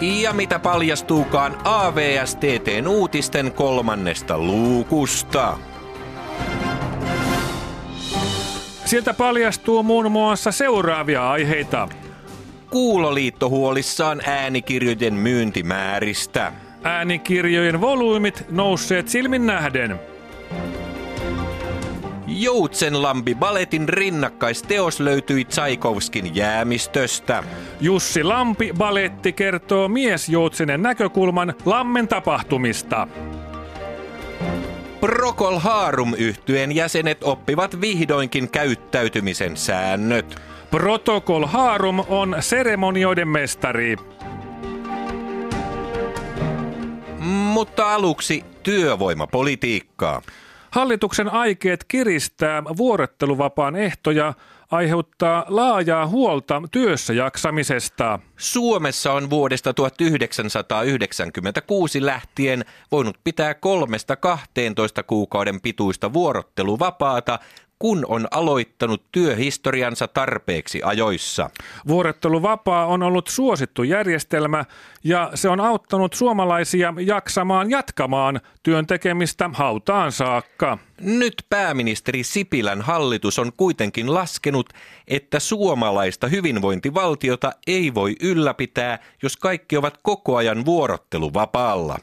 Ja mitä paljastuukaan AVSTTn uutisten kolmannesta luukusta. Sieltä paljastuu muun muassa seuraavia aiheita. Kuuloliitto huolissaan äänikirjojen myyntimääristä. Äänikirjojen volyymit nousseet silmin nähden. Joutsenlampi Baletin rinnakkaisteos löytyi Tsaikovskin jäämistöstä. Jussi Lampi Baletti kertoo miesjoutsenen näkökulman lammen tapahtumista. Procol Harum yhtyeen jäsenet oppivat vihdoinkin käyttäytymisen säännöt. Protocol Harum on seremonioiden mestari. Mutta aluksi työvoimapolitiikkaa. Hallituksen aikeet kiristää vuorotteluvapaan ehtoja aiheuttaa laajaa huolta työssä jaksamisesta. Suomessa on vuodesta 1996 lähtien voinut pitää kolmesta 12 kuukauden pituista vuorotteluvapaata, kun on aloittanut työhistoriansa tarpeeksi ajoissa. Vuorotteluvapaa on ollut suosittu järjestelmä ja se on auttanut suomalaisia jaksamaan jatkamaan työn tekemistä hautaan saakka. Nyt pääministeri Sipilän hallitus on kuitenkin laskenut, että suomalaista hyvinvointivaltiota ei voi ylläpitää, jos kaikki ovat koko ajan vuorotteluvapaalla.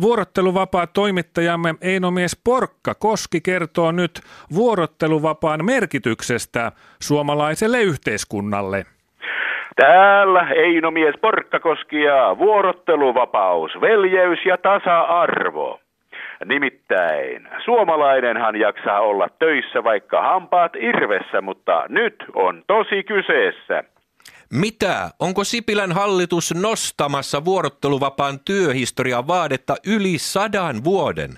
Vuorotteluvapaa toimittajamme Einomies Porkka Koski kertoo nyt vuorotteluvapaan merkityksestä suomalaiselle yhteiskunnalle. Täällä Einomies Porkkakoski ja vuorotteluvapaus, veljeys ja tasa-arvo. Nimittäin, suomalainenhan jaksaa olla töissä vaikka hampaat irvessä, mutta nyt on tosi kyseessä. Mitä? Onko Sipilän hallitus nostamassa vuorotteluvapaan työhistorian vaadetta yli sadan vuoden?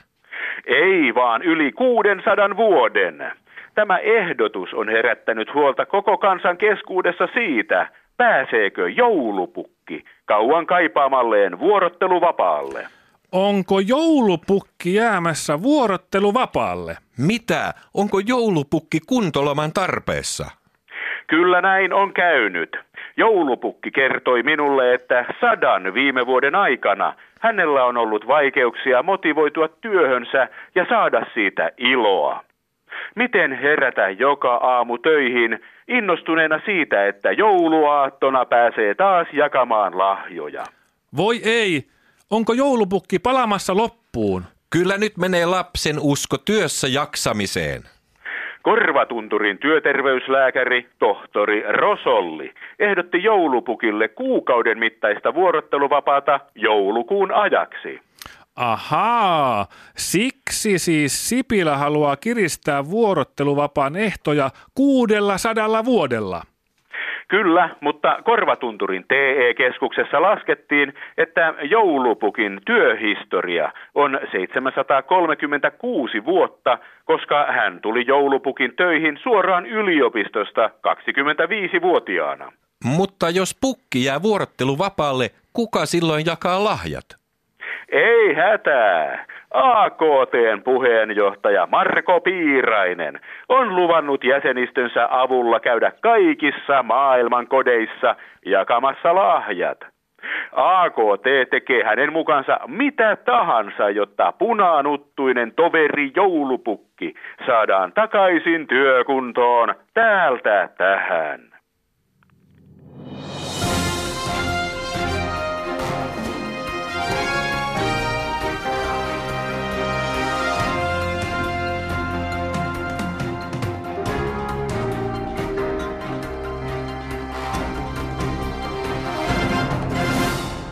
Ei vaan yli 600 vuoden. Tämä ehdotus on herättänyt huolta koko kansan keskuudessa siitä, pääseekö joulupukki kauan kaipaamalleen vuorotteluvapaalle. Onko joulupukki jäämässä vuorotteluvapaalle? Mitä? Onko joulupukki kuntoloman tarpeessa? Kyllä näin on käynyt. Joulupukki kertoi minulle, että sadan viime vuoden aikana hänellä on ollut vaikeuksia motivoitua työhönsä ja saada siitä iloa. Miten herätä joka aamu töihin innostuneena siitä, että jouluaattona pääsee taas jakamaan lahjoja? Voi ei, onko joulupukki palamassa loppuun? Kyllä nyt menee lapsen usko työssä jaksamiseen. Korvatunturin työterveyslääkäri tohtori Rosolli ehdotti joulupukille kuukauden mittaista vuorotteluvapaata joulukuun ajaksi. Ahaa, siksi siis Sipilä haluaa kiristää vuorotteluvapaan ehtoja kuudella sadalla vuodella. Kyllä, mutta Korvatunturin TE-keskuksessa laskettiin, että joulupukin työhistoria on 736 vuotta, koska hän tuli joulupukin töihin suoraan yliopistosta 25-vuotiaana. Mutta jos pukki jää vuorotteluvapaalle, kuka silloin jakaa lahjat? Ei hätää. AKTn puheenjohtaja Marko Piirainen on luvannut jäsenistönsä avulla käydä kaikissa maailman kodeissa jakamassa lahjat. AKT tekee hänen mukansa mitä tahansa, jotta punaanuttuinen toveri joulupukki saadaan takaisin työkuntoon täältä tähän.